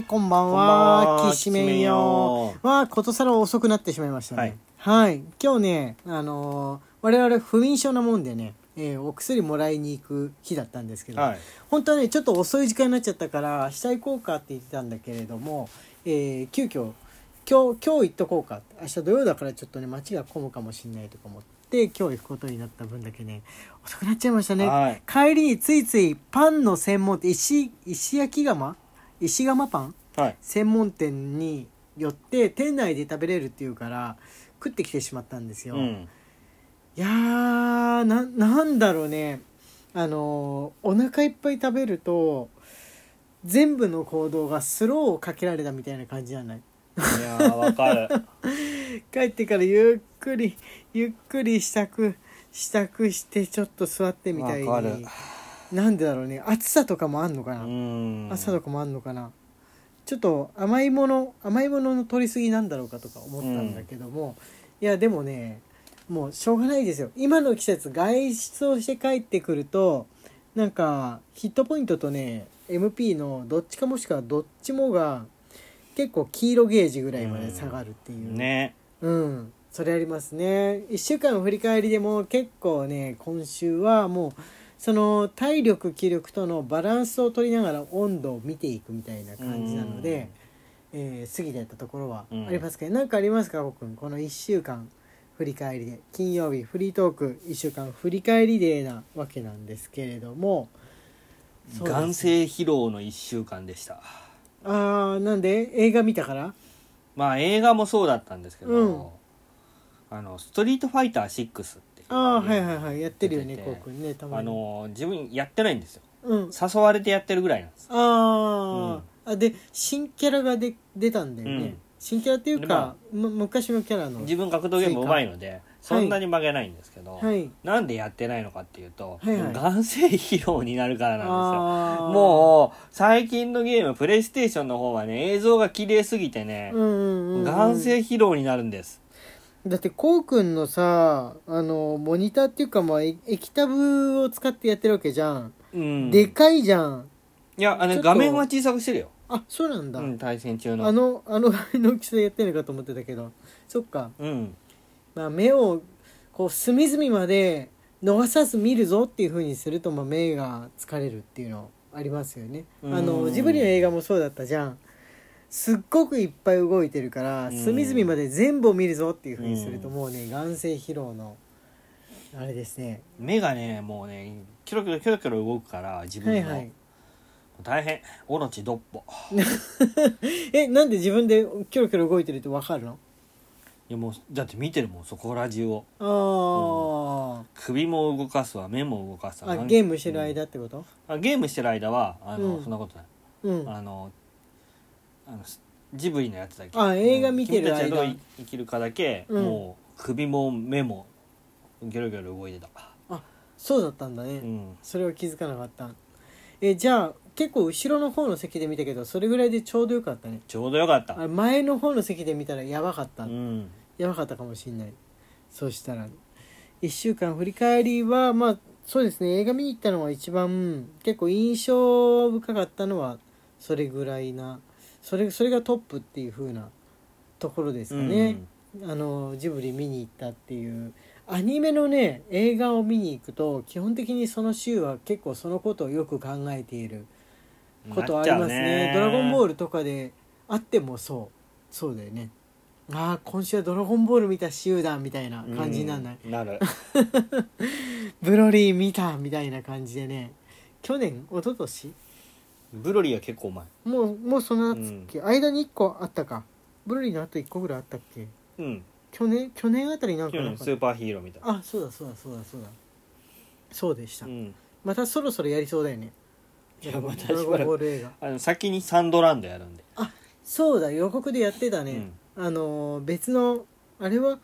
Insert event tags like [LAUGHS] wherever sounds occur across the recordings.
はい、こんばんは。はきしめんよ。は、ことさら遅くなってしまいましたね。はい。今日ね、あのー我々不眠症なもんでね、えーお薬もらいに行く日だったんですけど、はい本当はね、ちょっと遅い時間になっちゃったから、明日行こうかって言ってたんだけれども、えー急遽、今日、今日行っとこうか。明日土曜だからちょっとね、街が混むかもしれないとか思って、今日行くことになった分だけね、遅くなっちゃいましたね。はい帰りについついパンの専門店、石、石焼き窯石窯パン？はい。専門店に寄って店内で食べれるっていうから食ってきてしまったんですよ、いうん。やーななんだろうね。あのーお腹いっぱい食べると全部の行動がスローをかけられたみたいな感じじゃない？いやーわかる。[LAUGHS] 帰ってからゆっくりゆっくり支度支度してちょっと座ってみたいわかる。になんでだろうね。暑さとかもあんのかな、うん。朝とかもあんのかな。ちょっと甘いもの甘いものの取りすぎなんだろうかとか思ったんだけども、いやでもねもうしょうがないですよ。今の季節外出をして帰ってくるとなんかヒットポイントとね MP のどっちかもしくはどっちもが結構黄色ゲージぐらいまで下がるっていう、ね。うん、それありますね。1週間の振り返りでも結構ね今週はもうその体力気力とのバランスを取りながら温度を見ていくみたいな感じなので、えー過ぎてったところはうん。ありますけど何、かありますか僕？この1週間振り返りで。金曜日フリートーク1週間振り返りデーなわけなんですけれども。眼性疲労の1週間でした。あーなんで？映画見たから？まあ映画もそうだったんですけど、うん。あのストリートファイター6っていうああはいはいはい。やってるよね出てて。こうくんねたまに。あの自分やってないんですよ。うん。誘われてやってるぐらいなんですあー、あで新キャラがで出たんだよね、うん。新キャラっていうでかま、む昔のキャラの。自分格闘ゲームうまいのでそんなに負けないんですけど、はい。なんでやってないのかっていうと、はいはい。眼性疲労になるからなんですよ。あー。もう最近のゲームプレイステーションの方はね映像が綺麗すぎてね、うんうんうん、眼性疲労になるんですだってこうくんのさあのモニターっていうかまあえ液タブを使ってやってるわけじゃん、うん。でかいじゃん。いやあのちょっと。画面は小さくしてるよ、あそうなんだ、うん、対戦中の。あのあのあの [LAUGHS] 大きさでやってるのかと思ってたけど。そっか。うん。まあ目をこう隅々まで逃さず見るぞっていう風にすると、まあ、目が疲れるっていうのありますよね。あのうんジブリの映画もそうだったじゃんすっごくいっぱい動いてるからうん。隅々まで全部を見るぞっていう風にするとうんもうね眼性疲労のあれですね。目がねもうねキョロキョロキョロキョロ動くから自分の、はいはい。大変。オロチドッポえなんで自分でキョロキョロ動いてるって分かるの？いやもうだって見てるもんそこら中を。あ首も動かすわ目も動かすー、わ。あゲームしてる間ってこと？あゲームしてる間はあの、うん。そんなことない。うん。あのあのジブリのやつだけ。あ映画見てる間。君たちはどう生きるかだけ、うん。もう首も目もギョロギョロ動いてた。そうだったんだね、うん。それは気づかなかった。えじゃあ結構後ろの方の席で見たけどそれぐらいでちょうどよかったね。ちょうどよかった。あれ前の方の席で見たらやばかった、うん。やばかったかもしんない。そしたら。1週間振り返りはまあそうですね。映画見に行ったのは一番結構印象深かったのはそれぐらいなそれそれがトップっていう風なところですかね、あのジブリ見に行ったっていう。アニメのね映画を見に行くと基本的にその週は結構そのことをよく考えていることはありますね「ドラゴンボールル」とかであってもそう。そうだよね。ああ今週は「ドラゴンボール」見た週だみたいな感じになんない、なる。[LAUGHS] ブロリー見たみたいな感じでね。去年一昨年ブロリーは結構うまいもうもうそんなっけ、間に1個あったか。ブロリーのあと1個ぐらいあったっけ？うん。去年去年あたりなんか去なかった。年スーパーヒーローみたいな。あそうだそうだそうだそうだ。そうでした、うん。またそろそろやりそうだよね。いやまたドラゴンしばらくボール映画。あの先にサンドランドやるんで。そうだ予告でやってたね、あのー別のあれは？が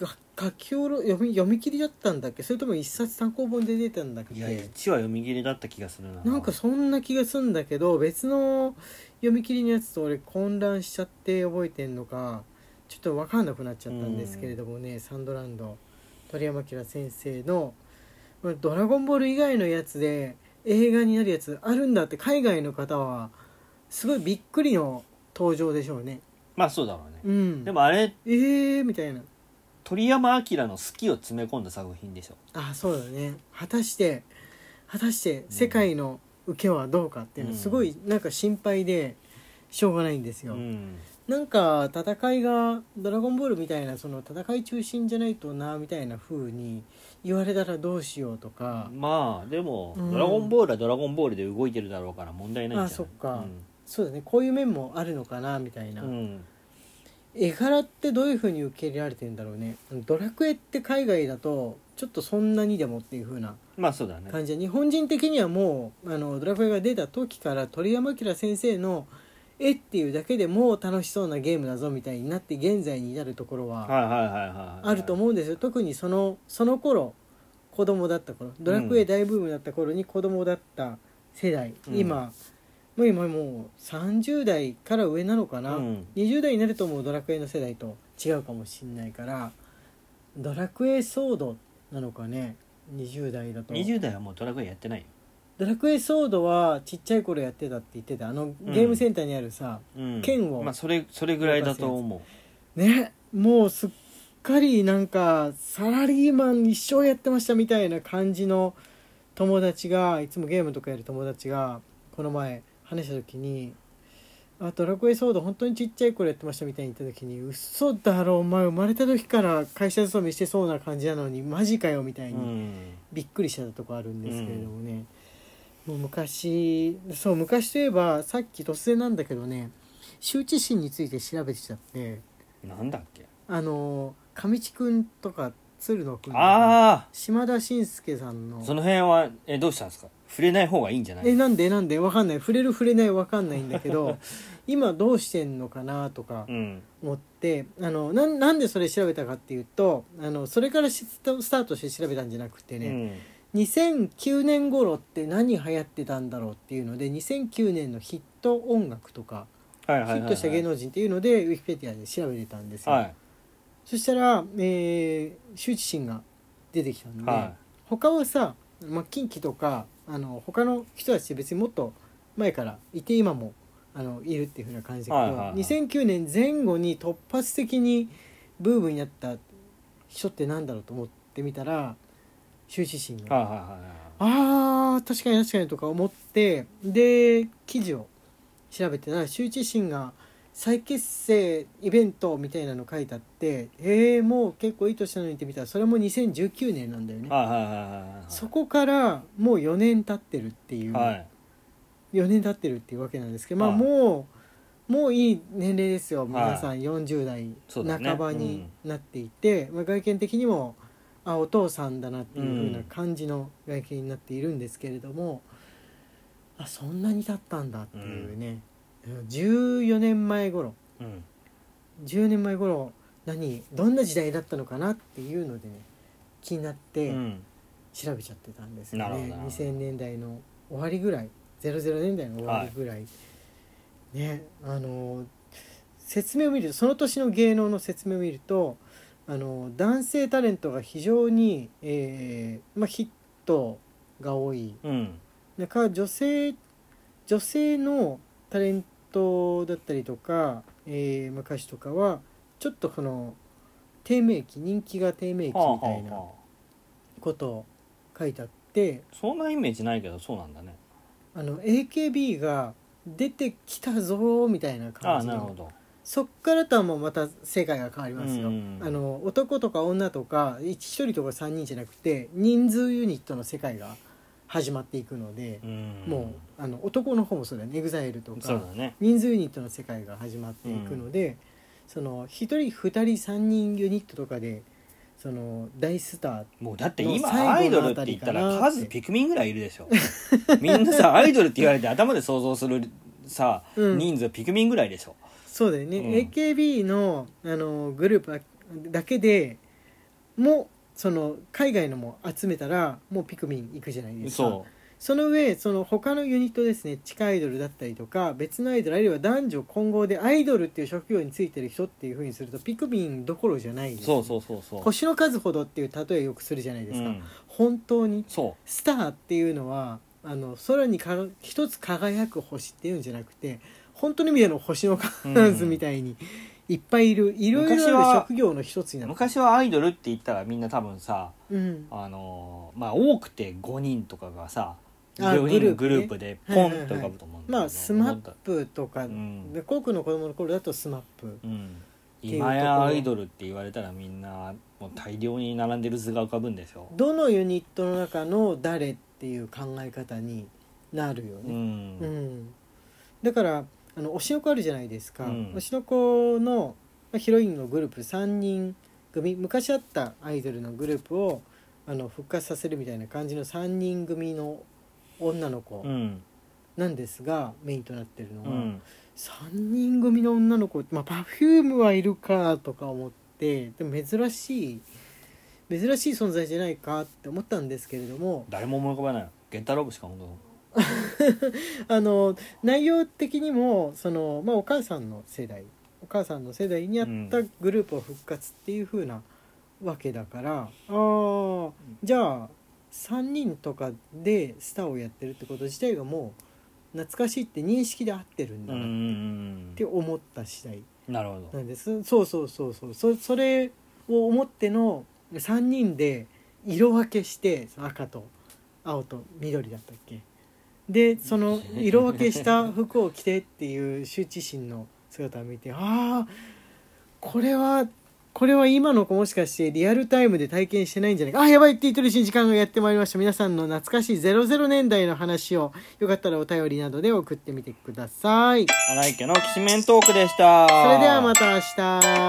書き下ろ読み読み切りだったんだっけ？それとも一冊単行本で出たんだっけ？いや1話読み切りだった気がするな。なんかそんな気がするんだけど別の読み切りのやつと俺混乱しちゃって覚えてんのかちょっと分かんなくなっちゃったんですけれどもね、サンドランド。鳥山明先生のまあ「ドラゴンボール」以外のやつで映画になるやつあるんだって海外の方はすごいびっくりの登場でしょうね。まあそうだろうね。うん。でもあれえーみたいな鳥山明の好きを詰め込んだ作品でしょ。あそうだね。果たして果たして世界の受けはどうかっていうのすごいなんか心配でしょうがないんですよ、うん。なんか戦いが「ドラゴンボール」みたいなその戦い中心じゃないとなみたいな風に言われたらどうしようとか。まあでも、うん。ドラゴンボールはドラゴンボールで動いてるだろうから問題ないんじゃない？あそっか。そうだね。こういう面もあるのかなみたいな、うん、うん絵柄ってどういう風に受け入れられてんだろうね。ドラクエって海外だとちょっとそんなにでもっていう風なまあそうだね。感じ。で日本人的にはもうあのドラクエが出た時から鳥山明先生の絵っていうだけでもう楽しそうなゲームだぞみたいになって現在に至るところはあると思うんですよ。特にそのその頃子供だった頃ドラクエ大ブームだった頃に子供だった世代、うん。今もう今もう30代から上なのかな、うん。20代になるともうドラクエの世代と違うかもしれないからドラクエソードなのかね？20代だと。20代はもうドラクエやってないよ、ドラクエソードはちっちゃい頃やってたって言ってた。あのゲームセンターにあるさ、うん、剣をまあそれそれぐらいだと思ね？もうすっかりなんかサラリーマン一生やってましたみたいな感じの友達がいつもゲームとかやる友達がこの前話した時に「あドラクエソード本当にちっちゃい頃やってました」みたいに言った時に「嘘だろお前生まれた時から会社勤めしてそうな感じなのにマジかよ」みたいうにん。びっくりしたとこあるんですけれどもね、もう昔そう昔といえばさっき突然なんだけどね羞恥心について調べてちゃって。なんだっけ？あの上地君とか鶴野君とかああ島田紳介さんの。その辺はえどうしたんですか？触れない方がいいんじゃない？えなんで？なんで？わかんない。触れる触れないわかんないんだけど [LAUGHS] 今どうしてんのかなとかうん。思ってあのなんなんでそれ調べたかっていうとあのそれからスタスタートして調べたんじゃなくてね、2009年頃って何流行ってたんだろうっていうので2009年のヒット音楽とかはいはいはい、はい、ヒットした芸能人っていうのでウィキペディアで調べてたんですよ、はい。そしたら、えー、羞恥心が出てきたんで、は他はさ、まあ、近畿とかあの他の人たちって別にもっと前からいて今もあのいるっていう風な感じだけど、はいはいはい。2009年前後に突発的にブームになった人ってなんだろうと思ってみたら羞恥心が、はいはいはいはいあー確かに確かにとか思ってで記事を調べてたら羞恥心が再結成イベントみたいなの書いてあってえー、もう結構いい年なのにって見たらそれも2019年なんだよね、はいはいはいはいはい。そこからもう4年経ってるっていう、はい。4年経ってるっていうわけなんですけどまあはいもうもういい年齢ですよはい。皆さん。40代半ばになっていて、まあ、外見的にもあお父さんだなっていう風な感じの外見になっているんですけれども、あそんなに経ったんだっていうね、14年前頃。うん。10年前頃何どんな時代だったのかなっていうのでね気になってうん。調べちゃってたんですよね。なるほどなるほど。2000年代の終わりぐらい00年代の終わりぐらい、ねあの説明を見るとその年の芸能の説明を見るとあの男性タレントが非常に、えーまあ、ヒットが多い。うん。だから女性女性のタレントだったりとか、えーまあ、歌手とかはちょっとこの低迷期人気が低迷期みはあたいなことを書いてあってあそんなイメージないけどそうなんだね。あの AKB が出てきたぞーみたいなあ感じのあなるほど。そっからとはもうまた世界が変わりますよ、うんあの男とか女とか1人とか3人じゃなくて人数ユニットの世界が始まっていくので、うん。もうあの男の方もそうだよ。ね EXILE とかね。人数ユニットの世界が始まっていくので、その1人2人3人ユニットとかでその大スターもうだっての今アイドルって言ったら数ピクミンぐらいいるでしょ。[LAUGHS] みんなさアイドルって言われて頭で想像するさ、うん。人数ピクミンぐらいでしょ。そうだよね、うん。AKB のあのグループだけでもその海外のも集めたらもうピクミン行くじゃないですか。そその上その他のユニットですね地下アイドルだったりとか別のアイドルあるいは男女混合でアイドルっていう職業についてる人っていうふうにするとピクミンどころじゃないですうそうそうそうそう。星の数ほどっていう例えよくするじゃないですか、うん。本当にそスターっていうのはあの空にかが一つ輝く星っていうんじゃなくて本当の意味での星のカーズみたいにいっぱいいる、いろいろある昔は職業の一つになって昔はアイドルって言ったらみんな多分さうん。あのーまあ多くて5人とかがさあ4人のググループでポンと浮かぶと思うんだけど。まあスマップとか、うんでコウ君の子供の頃だとスマップ。うん。今やアイドルって言われたらみんなもう大量に並んでる図が浮かぶんですよ。どのユニットの中の誰っていう考え方になるようね、ん。うん。だからあの推しの子あるじゃないですか、うん。推しの子のまあヒロインのグループ3人組。昔あったアイドルのグループをあの復活させるみたいな感じの3人組の女の子うん。なんですが、メインとなってるのは、うん。3人組の女の子まあ Perfume はいるかとか思ってでも珍しい珍しい存在じゃないかって思ったんですけれども。誰も思い浮かばない。よゲッターロブしか思い浮か [LAUGHS] あの内容的にもその、まあ、お母さんの世代お母さんの世代にあったグループを復活っていう風なわけだから、ああじゃあ3人とかでスターをやってるってこと自体がもう懐かしいって認識で合ってるんだばなって思った次第なんです。そうそうそうそう。そそれを思っての3人で色分けして赤と青と緑だったっけでその色分けした服を着てっていう羞恥心の姿を見てああこれはこれは今の子もしかしてリアルタイムで体験してないんじゃないか。あやばいって言ってるうちに時間がやってまいりました。皆さんの懐かしい00年代の話をよかったらお便りなどで送ってみてください。荒井家のきしめんトークでした。それではまた明日